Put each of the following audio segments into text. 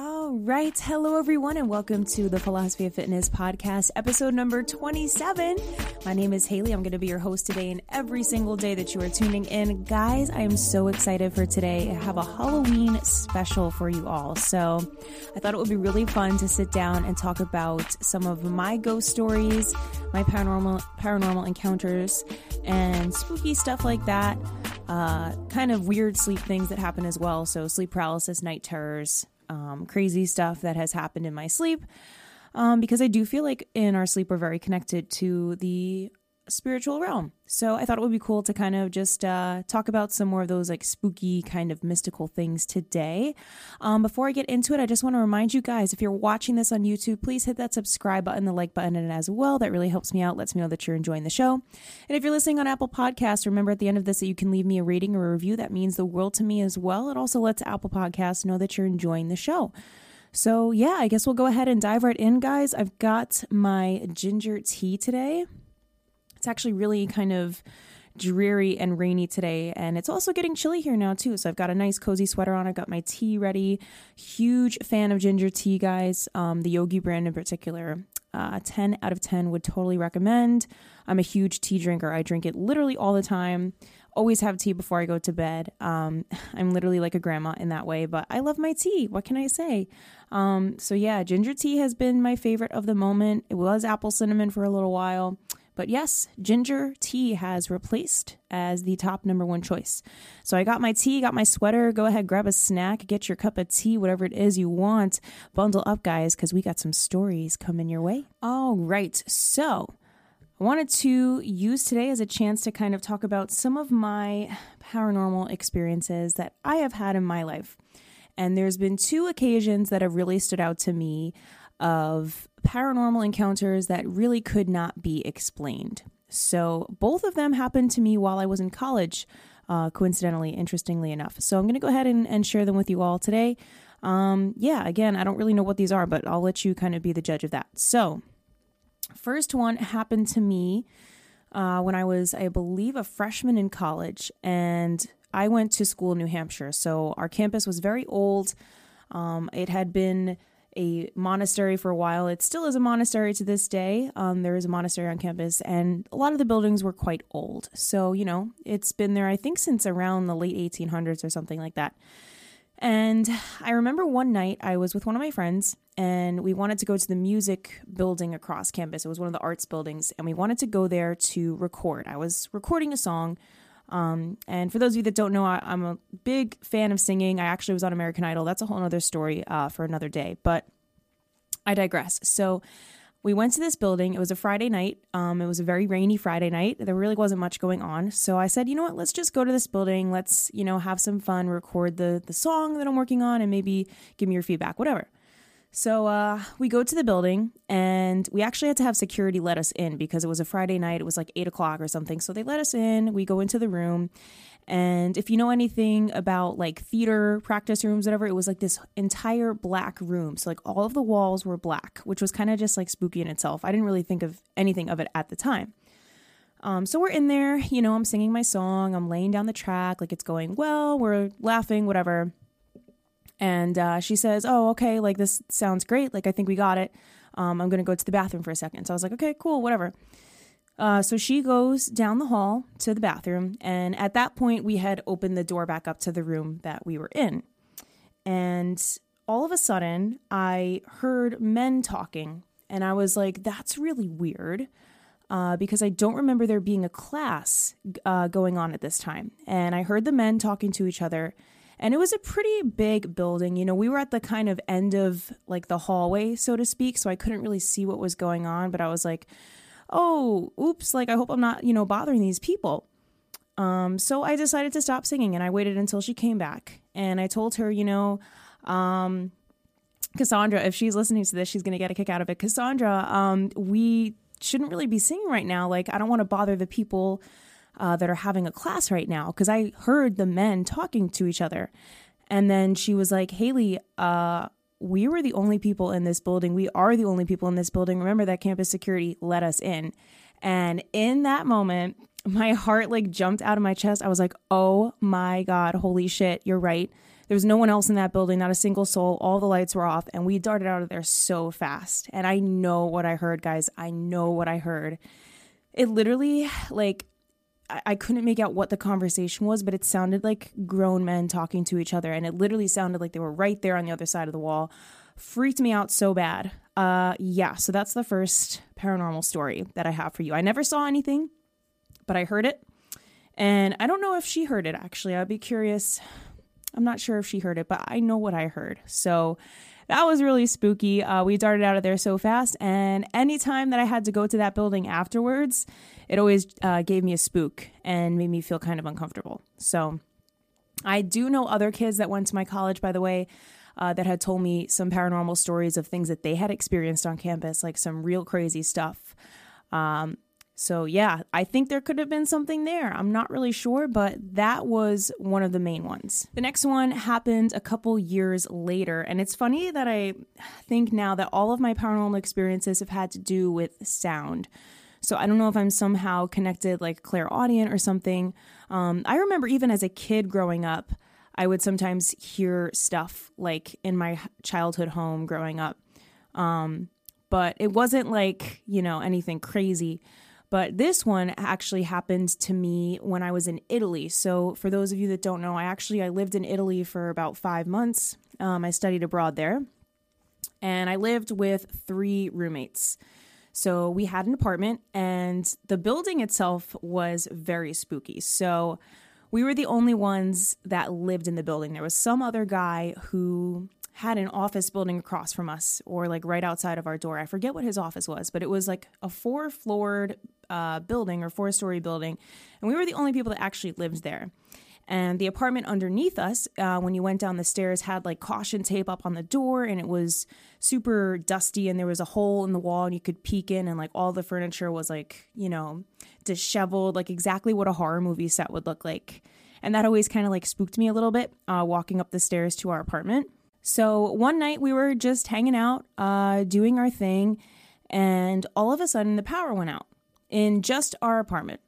All right. Hello, everyone, and welcome to the Philosophy of Fitness podcast, episode number 27. My name is Haley. I'm going to be your host today and every single day that you are tuning in. Guys, I am so excited for today. I have a Halloween special for you all. So I thought it would be really fun to sit down and talk about some of my ghost stories, my paranormal, paranormal encounters, and spooky stuff like that. Uh, kind of weird sleep things that happen as well. So sleep paralysis, night terrors, um, crazy stuff that has happened in my sleep. Um, because I do feel like in our sleep we're very connected to the spiritual realm. So I thought it would be cool to kind of just uh, talk about some more of those like spooky kind of mystical things today. Um, before I get into it, I just want to remind you guys if you're watching this on YouTube, please hit that subscribe button, the like button, and as well. That really helps me out, lets me know that you're enjoying the show. And if you're listening on Apple Podcasts, remember at the end of this that you can leave me a rating or a review. That means the world to me as well. It also lets Apple Podcasts know that you're enjoying the show. So, yeah, I guess we'll go ahead and dive right in, guys. I've got my ginger tea today. It's actually really kind of dreary and rainy today, and it's also getting chilly here now, too. So I've got a nice cozy sweater on. I've got my tea ready. Huge fan of ginger tea, guys. Um, the Yogi brand in particular. Uh, 10 out of 10 would totally recommend. I'm a huge tea drinker. I drink it literally all the time. Always have tea before I go to bed. Um, I'm literally like a grandma in that way, but I love my tea. What can I say? Um, so, yeah, ginger tea has been my favorite of the moment. It was apple cinnamon for a little while. But yes, ginger tea has replaced as the top number one choice. So I got my tea, got my sweater. Go ahead, grab a snack, get your cup of tea, whatever it is you want. Bundle up, guys, because we got some stories coming your way. All right. So I wanted to use today as a chance to kind of talk about some of my paranormal experiences that I have had in my life. And there's been two occasions that have really stood out to me of paranormal encounters that really could not be explained. So, both of them happened to me while I was in college, uh, coincidentally, interestingly enough. So, I'm going to go ahead and, and, share them with you all today. Um, yeah, again, I don't really know what these are, but I'll let you kind of be the judge of that. So, first one happened to me uh, when I was, I believe, a freshman in college, and I went to school in New Hampshire. So, our campus was very old. Um, it had been a monastery for a while. It still is a monastery to this day. Um, there is a monastery on campus, and a lot of the buildings were quite old. So, you know, it's been there, I think, since around the late 1800s or something like that. And I remember one night I was with one of my friends and we wanted to go to the music building across campus. It was one of the arts buildings, and we wanted to go there to record. I was recording a song um, and for those of you that don't know, I, am a big fan of singing. I actually was on American Idol. That's a whole other story uh, for another day, but I digress. So we went to this building. It was a Friday night. Um, it was a very rainy Friday night. There really wasn't much going on. So I said, you know what? Let's just go to this building. Let's, you know, have some fun, record the the song that I'm working on, and maybe give me your feedback, whatever. So uh, we go to the building, and we actually had to have security let us in because it was a Friday night. It was like eight o'clock or something. So they let us in. We go into the room, and if you know anything about like theater practice rooms, whatever, it was like this entire black room. So like all of the walls were black, which was kind of just like spooky in itself. I didn't really think of anything of it at the time. Um, so we're in there, you know, I'm singing my song, I'm laying down the track, like it's going well, we're laughing, whatever. And uh, she says, Oh, okay, like this sounds great. Like, I think we got it. Um, I'm going to go to the bathroom for a second. So I was like, Okay, cool, whatever. Uh, so she goes down the hall to the bathroom. And at that point, we had opened the door back up to the room that we were in. And all of a sudden, I heard men talking. And I was like, That's really weird. Uh, because I don't remember there being a class uh, going on at this time. And I heard the men talking to each other, and it was a pretty big building. You know, we were at the kind of end of like the hallway, so to speak. So I couldn't really see what was going on, but I was like, oh, oops, like I hope I'm not, you know, bothering these people. Um, so I decided to stop singing and I waited until she came back. And I told her, you know, um, Cassandra, if she's listening to this, she's going to get a kick out of it. Cassandra, um, we shouldn't really be singing right now. Like, I don't want to bother the people uh, that are having a class right now because I heard the men talking to each other. And then she was like, Haley, uh, we were the only people in this building. We are the only people in this building. Remember that campus security let us in. And in that moment, my heart like jumped out of my chest. I was like, oh my God, holy shit, you're right. There was no one else in that building, not a single soul. All the lights were off, and we darted out of there so fast. And I know what I heard, guys. I know what I heard. It literally, like, I couldn't make out what the conversation was, but it sounded like grown men talking to each other. And it literally sounded like they were right there on the other side of the wall. Freaked me out so bad. Uh, yeah, so that's the first paranormal story that I have for you. I never saw anything, but I heard it. And I don't know if she heard it actually. I'd be curious. I'm not sure if she heard it, but I know what I heard. So that was really spooky. Uh, we darted out of there so fast. And anytime that I had to go to that building afterwards, it always uh, gave me a spook and made me feel kind of uncomfortable. So I do know other kids that went to my college, by the way. Uh, that had told me some paranormal stories of things that they had experienced on campus, like some real crazy stuff. Um, so, yeah, I think there could have been something there. I'm not really sure, but that was one of the main ones. The next one happened a couple years later, and it's funny that I think now that all of my paranormal experiences have had to do with sound. So I don't know if I'm somehow connected, like Claire, clairaudient or something. Um, I remember even as a kid growing up, I would sometimes hear stuff like in my childhood home growing up. Um, but it wasn't like, you know, anything crazy. But this one actually happened to me when I was in Italy. So for those of you that don't know, I actually I lived in Italy for about five months. Um, I studied abroad there, and I lived with three roommates. So we had an apartment, and the building itself was very spooky. So we were the only ones that lived in the building. There was some other guy who had an office building across from us or like right outside of our door. I forget what his office was, but it was like a four floored uh, building or four story building. And we were the only people that actually lived there. And the apartment underneath us, uh, when you went down the stairs, had like caution tape up on the door and it was super dusty and there was a hole in the wall and you could peek in and like all the furniture was like, you know, disheveled, like exactly what a horror movie set would look like. And that always kind of like spooked me a little bit uh, walking up the stairs to our apartment. So one night we were just hanging out, uh, doing our thing, and all of a sudden the power went out in just our apartment.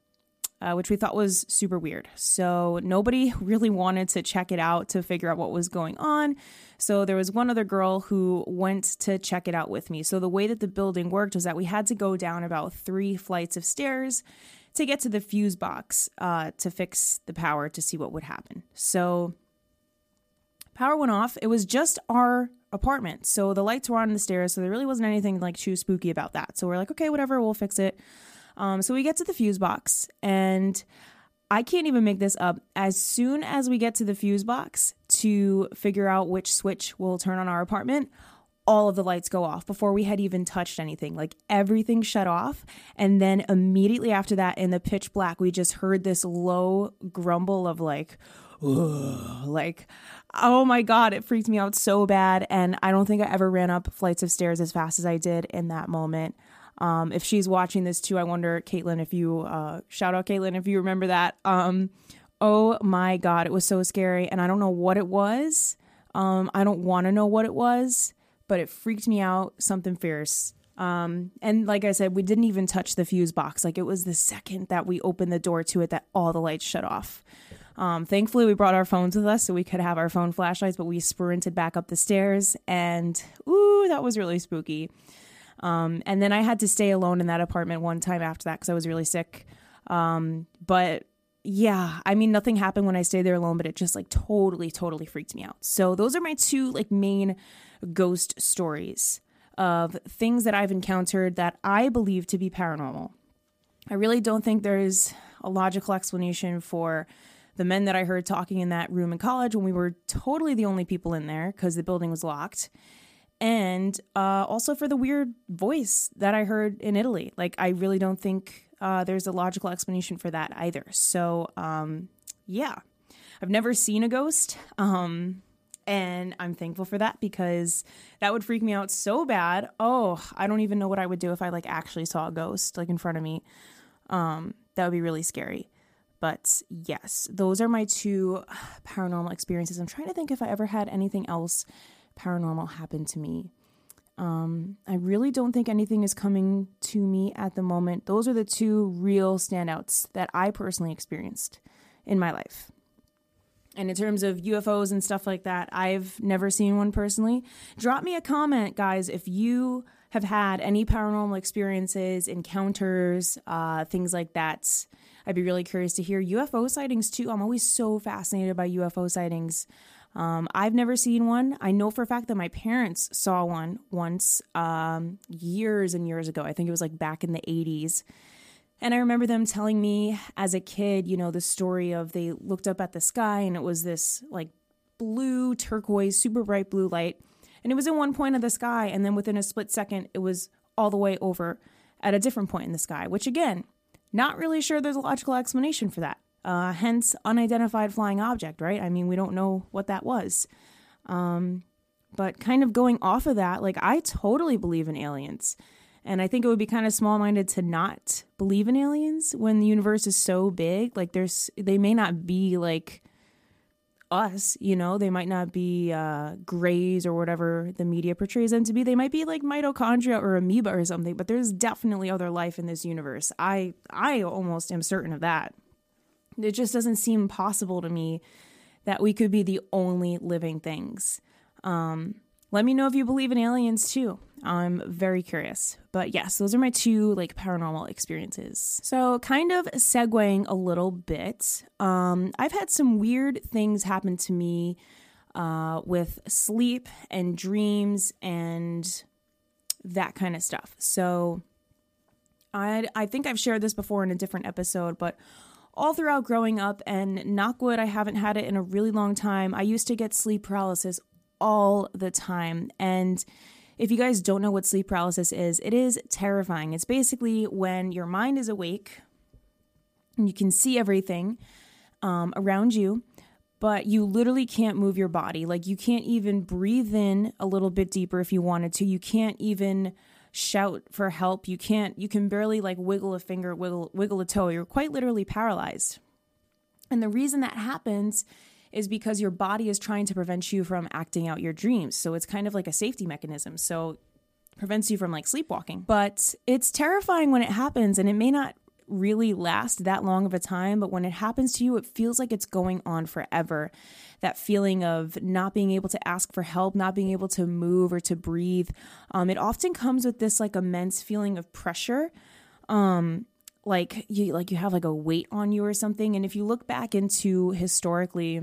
Uh, which we thought was super weird. So nobody really wanted to check it out to figure out what was going on. So there was one other girl who went to check it out with me. So the way that the building worked was that we had to go down about three flights of stairs to get to the fuse box uh, to fix the power to see what would happen. So Power went off. It was just our apartment. So the lights were on the stairs. So there really wasn't anything like too spooky about that. So we're like, okay, whatever, we'll fix it. Um, so we get to the fuse box and I can't even make this up. As soon as we get to the fuse box to figure out which switch will turn on our apartment, all of the lights go off before we had even touched anything. Like everything shut off. And then immediately after that, in the pitch black, we just heard this low grumble of like, like oh my god it freaked me out so bad and i don't think i ever ran up flights of stairs as fast as i did in that moment um, if she's watching this too i wonder caitlin if you uh, shout out caitlin if you remember that um, oh my god it was so scary and i don't know what it was um, i don't want to know what it was but it freaked me out something fierce um, and like I said, we didn't even touch the fuse box. Like it was the second that we opened the door to it that all the lights shut off. Um, thankfully, we brought our phones with us so we could have our phone flashlights, but we sprinted back up the stairs and, ooh, that was really spooky. Um, and then I had to stay alone in that apartment one time after that because I was really sick. Um, but yeah, I mean, nothing happened when I stayed there alone, but it just like totally, totally freaked me out. So those are my two like main ghost stories of things that I've encountered that I believe to be paranormal. I really don't think there's a logical explanation for the men that I heard talking in that room in college when we were totally the only people in there because the building was locked. And uh, also for the weird voice that I heard in Italy. Like, I really don't think uh, there's a logical explanation for that either. So, um, yeah, I've never seen a ghost. Um, and I'm thankful for that because that would freak me out so bad. Oh, I don't even know what I would do if I like actually saw a ghost like in front of me. Um, that would be really scary. But yes, those are my two paranormal experiences. I'm trying to think if I ever had anything else paranormal happen to me. Um, I really don't think anything is coming to me at the moment. Those are the two real standouts that I personally experienced in my life. And in terms of UFOs and stuff like that, I've never seen one personally. Drop me a comment, guys, if you have had any paranormal experiences, encounters, uh, things like that. I'd be really curious to hear UFO sightings too. I'm always so fascinated by UFO sightings. Um, I've never seen one. I know for a fact that my parents saw one once um, years and years ago. I think it was like back in the 80s. And I remember them telling me as a kid, you know, the story of they looked up at the sky and it was this like blue, turquoise, super bright blue light. And it was in one point of the sky. And then within a split second, it was all the way over at a different point in the sky, which again, not really sure there's a logical explanation for that. Uh, hence, unidentified flying object, right? I mean, we don't know what that was. Um, but kind of going off of that, like, I totally believe in aliens. And I think it would be kind of small minded to not believe in aliens when the universe is so big. Like, there's, they may not be like us, you know, they might not be uh, grays or whatever the media portrays them to be. They might be like mitochondria or amoeba or something, but there's definitely other life in this universe. I, I almost am certain of that. It just doesn't seem possible to me that we could be the only living things. Um, let me know if you believe in aliens too. I'm very curious. But yes, those are my two like paranormal experiences. So, kind of segueing a little bit, um, I've had some weird things happen to me uh, with sleep and dreams and that kind of stuff. So, I I think I've shared this before in a different episode, but all throughout growing up and knockwood I haven't had it in a really long time. I used to get sleep paralysis all the time and if you guys don't know what sleep paralysis is, it is terrifying. It's basically when your mind is awake and you can see everything um, around you, but you literally can't move your body. Like you can't even breathe in a little bit deeper if you wanted to. You can't even shout for help. You can't, you can barely like wiggle a finger, wiggle, wiggle a toe. You're quite literally paralyzed. And the reason that happens is because your body is trying to prevent you from acting out your dreams. So it's kind of like a safety mechanism. So prevents you from like sleepwalking. But it's terrifying when it happens and it may not really last that long of a time, but when it happens to you, it feels like it's going on forever. That feeling of not being able to ask for help, not being able to move or to breathe. Um, it often comes with this like immense feeling of pressure. Um, like you like you have like a weight on you or something. And if you look back into historically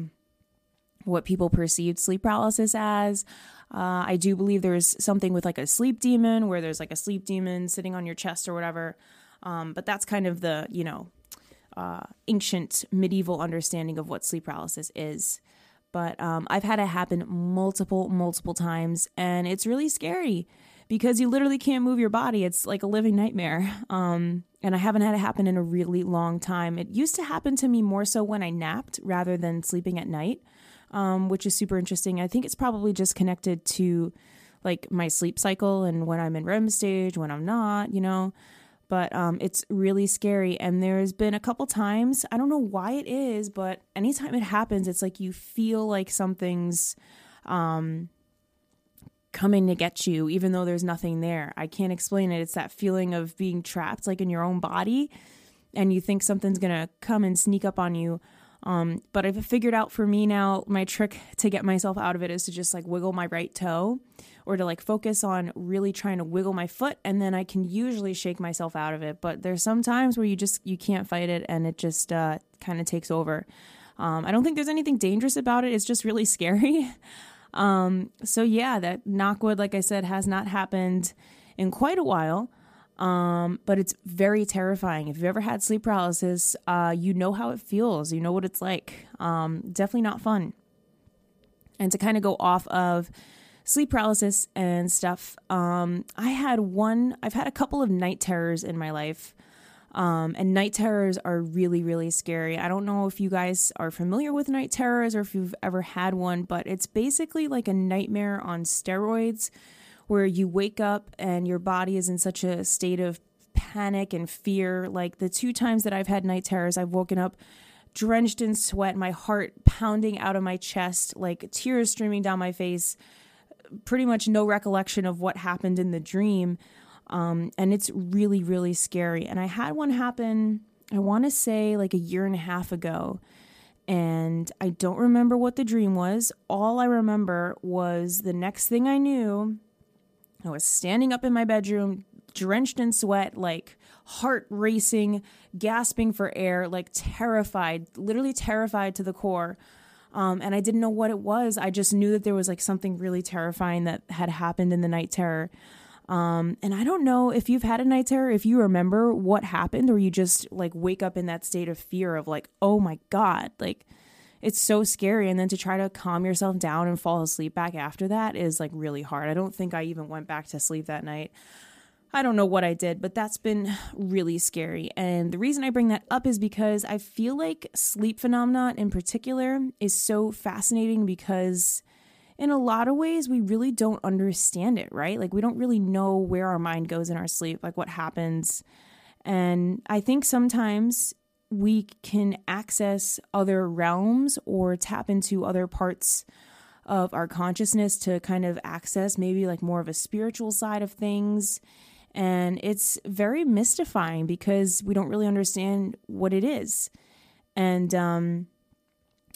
what people perceived sleep paralysis as. Uh, I do believe there's something with like a sleep demon where there's like a sleep demon sitting on your chest or whatever. Um, but that's kind of the, you know, uh, ancient medieval understanding of what sleep paralysis is. But um, I've had it happen multiple, multiple times, and it's really scary because you literally can't move your body. It's like a living nightmare. Um, and I haven't had it happen in a really long time. It used to happen to me more so when I napped rather than sleeping at night um, which is super interesting. I think it's probably just connected to like my sleep cycle and when I'm in REM stage, when I'm not, you know. But um, it's really scary. And there's been a couple times, I don't know why it is, but anytime it happens, it's like you feel like something's um, coming to get you, even though there's nothing there. I can't explain it. It's that feeling of being trapped, like in your own body, and you think something's gonna come and sneak up on you um, but I've figured out for me now, my trick to get myself out of it is to just like wiggle my right toe or to like focus on really trying to wiggle my foot and then I can usually shake myself out of it. But there's some times where you just you can't fight it and it just uh, kind of takes over. Um, I don't think there's anything dangerous about it. It's just really scary. um, so yeah, that knockwood, like I said, has not happened in quite a while. Um, but it's very terrifying. If you've ever had sleep paralysis, uh, you know how it feels. You know what it's like. Um, definitely not fun. And to kind of go off of sleep paralysis and stuff, um, I had one, I've had a couple of night terrors in my life. Um, and night terrors are really, really scary. I don't know if you guys are familiar with night terrors or if you've ever had one, but it's basically like a nightmare on steroids where you wake up and your body is in such a state of panic and fear. Like the two times that I've had night terrors, I've woken up drenched in sweat, my heart pounding out of my chest, like tears streaming down my face, pretty much no recollection of what happened in the dream. Um, and it's really, really scary. And I had one happen, I want to say like a year and a half ago. and I don't remember what the dream was. All I remember was the next thing I knew, I was standing up in my bedroom, drenched in sweat, like heart racing, gasping for air, like terrified, literally terrified to the core. Um, and I didn't know what it was. I just knew that there was like something really terrifying that had happened in the night terror. Um, and I don't know if you've had a night terror, if you remember what happened, or you just like wake up in that state of fear of like, oh my God, like it's so scary. And then to try to calm yourself down and fall asleep back after that is like really hard. I don't think I even went back to sleep that night. I don't know what I did, but that's been really scary. And the reason I bring that up is because I feel like sleep phenomena in particular is so fascinating because in a lot of ways we really don't understand it, right? Like we don't really know where our mind goes in our sleep, like what happens. And I think sometimes we can access other realms or tap into other parts of our consciousness to kind of access maybe like more of a spiritual side of things and it's very mystifying because we don't really understand what it is. And um,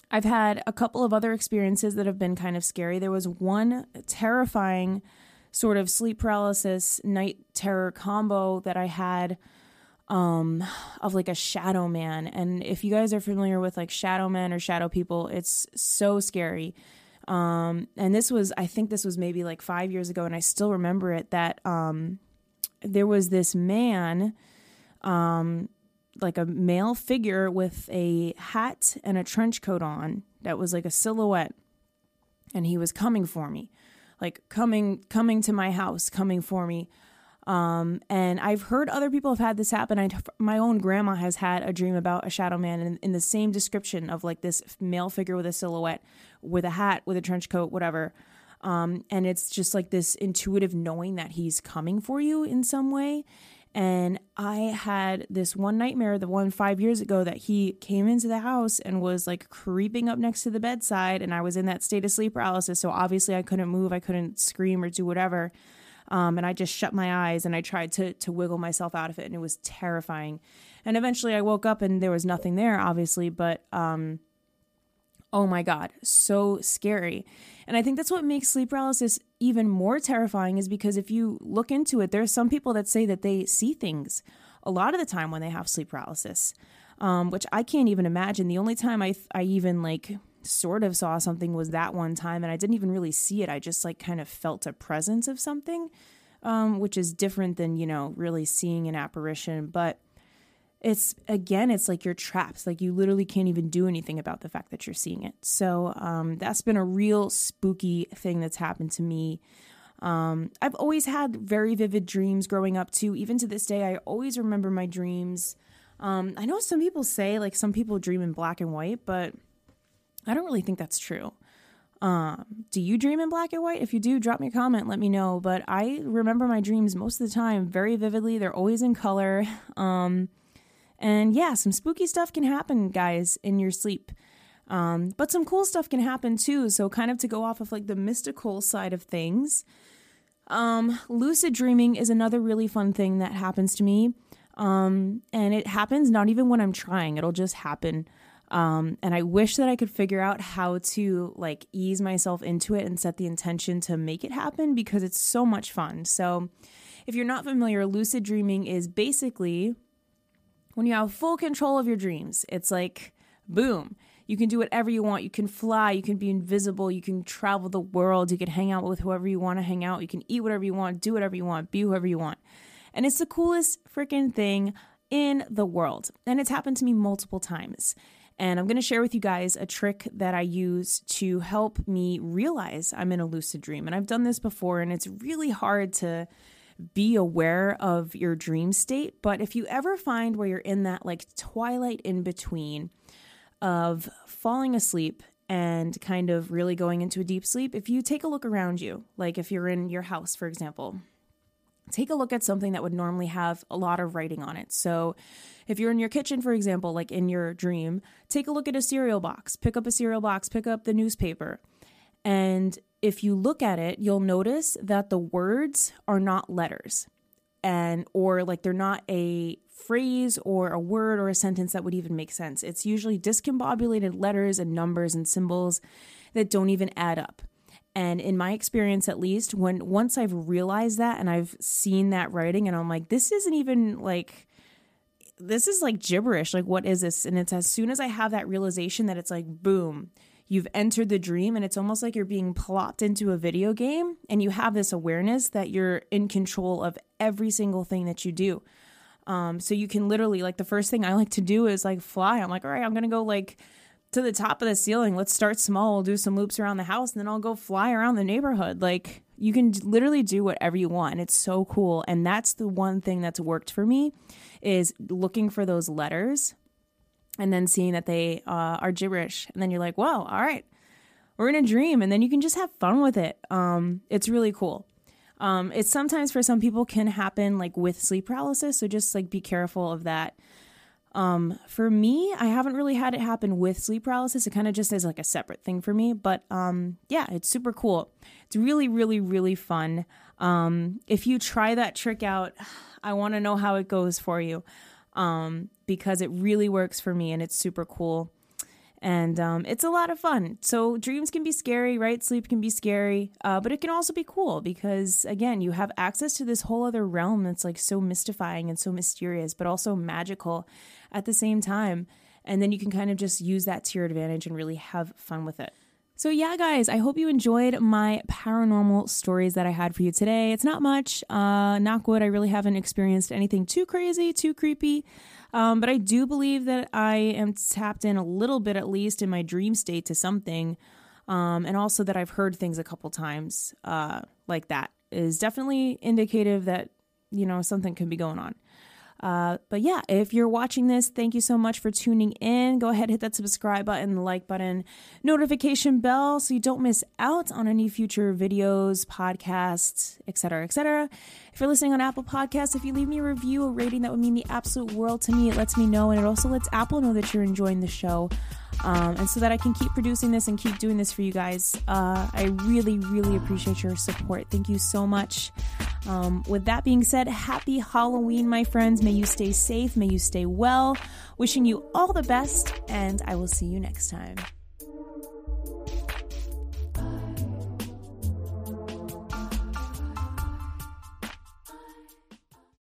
I've had a couple of other experiences that have been kind of scary. There was one terrifying sort of sleep paralysis night terror combo that I had um of like a shadow man and if you guys are familiar with like shadow men or shadow people it's so scary um and this was i think this was maybe like 5 years ago and I still remember it that um there was this man, um, like a male figure with a hat and a trench coat on that was like a silhouette, and he was coming for me, like coming coming to my house, coming for me. Um, and I've heard other people have had this happen. I, my own grandma has had a dream about a shadow man in, in the same description of like this male figure with a silhouette, with a hat, with a trench coat, whatever. Um, and it's just like this intuitive knowing that he's coming for you in some way. And I had this one nightmare, the one five years ago, that he came into the house and was like creeping up next to the bedside. And I was in that state of sleep paralysis. So obviously I couldn't move, I couldn't scream or do whatever. Um, and I just shut my eyes and I tried to, to wiggle myself out of it. And it was terrifying. And eventually I woke up and there was nothing there, obviously. But um, oh my God, so scary. And I think that's what makes sleep paralysis even more terrifying is because if you look into it, there are some people that say that they see things a lot of the time when they have sleep paralysis, um, which I can't even imagine. The only time I, I even like sort of saw something was that one time, and I didn't even really see it. I just like kind of felt a presence of something, um, which is different than, you know, really seeing an apparition. But it's again it's like you're trapped. Like you literally can't even do anything about the fact that you're seeing it. So um, that's been a real spooky thing that's happened to me. Um, i've always had very vivid dreams growing up too. Even to this day i always remember my dreams. Um, i know some people say like some people dream in black and white but i don't really think that's true um, do you dream in black and white? If you do, drop me a comment, let me know. But I remember my dreams most of the time very vividly. They're always in color. Um, and yeah, some spooky stuff can happen, guys, in your sleep. Um, but some cool stuff can happen too. So, kind of to go off of like the mystical side of things, um, lucid dreaming is another really fun thing that happens to me. Um, and it happens not even when I'm trying, it'll just happen. Um, and I wish that I could figure out how to like ease myself into it and set the intention to make it happen because it's so much fun. So, if you're not familiar, lucid dreaming is basically when you have full control of your dreams, it's like, boom, you can do whatever you want. You can fly, you can be invisible, you can travel the world, you can hang out with whoever you want to hang out, you can eat whatever you want, do whatever you want, be whoever you want. And it's the coolest freaking thing in the world. And it's happened to me multiple times. And I'm going to share with you guys a trick that I use to help me realize I'm in a lucid dream. And I've done this before, and it's really hard to be aware of your dream state. But if you ever find where you're in that like twilight in between of falling asleep and kind of really going into a deep sleep, if you take a look around you, like if you're in your house, for example, take a look at something that would normally have a lot of writing on it. So, if you're in your kitchen, for example, like in your dream, take a look at a cereal box, pick up a cereal box, pick up the newspaper, and if you look at it, you'll notice that the words are not letters. and or like they're not a phrase or a word or a sentence that would even make sense. It's usually discombobulated letters and numbers and symbols that don't even add up. And in my experience at least, when once I've realized that and I've seen that writing and I'm like this isn't even like this is like gibberish. Like what is this? And it's as soon as I have that realization that it's like boom, you've entered the dream and it's almost like you're being plopped into a video game and you have this awareness that you're in control of every single thing that you do. Um, so you can literally like the first thing I like to do is like fly. I'm like, all right, I'm gonna go like to the top of the ceiling. Let's start small. We'll do some loops around the house, and then I'll go fly around the neighborhood. Like you can literally do whatever you want. It's so cool. And that's the one thing that's worked for me is looking for those letters and then seeing that they uh, are gibberish. And then you're like, whoa, all right, we're in a dream. And then you can just have fun with it. Um, it's really cool. Um, it sometimes for some people can happen like with sleep paralysis. So just like be careful of that. Um, for me, I haven't really had it happen with sleep paralysis. It kind of just is like a separate thing for me. But um, yeah, it's super cool. It's really, really, really fun. Um, if you try that trick out, I want to know how it goes for you um, because it really works for me and it's super cool and um, it's a lot of fun. So dreams can be scary, right? Sleep can be scary, uh, but it can also be cool because again, you have access to this whole other realm that's like so mystifying and so mysterious, but also magical at the same time. And then you can kind of just use that to your advantage and really have fun with it. So, yeah, guys, I hope you enjoyed my paranormal stories that I had for you today. It's not much. Uh, knock wood, I really haven't experienced anything too crazy, too creepy. Um, but I do believe that I am tapped in a little bit, at least in my dream state, to something. Um, and also that I've heard things a couple times uh, like that is definitely indicative that, you know, something could be going on. Uh, but yeah, if you're watching this, thank you so much for tuning in. Go ahead, hit that subscribe button, the like button, notification bell so you don't miss out on any future videos, podcasts, etc., etc. If you're listening on Apple Podcasts, if you leave me a review, a rating, that would mean the absolute world to me. It lets me know, and it also lets Apple know that you're enjoying the show. Um, and so that I can keep producing this and keep doing this for you guys. Uh, I really, really appreciate your support. Thank you so much. Um, with that being said, happy Halloween, my friends. May you stay safe, may you stay well. Wishing you all the best, and I will see you next time.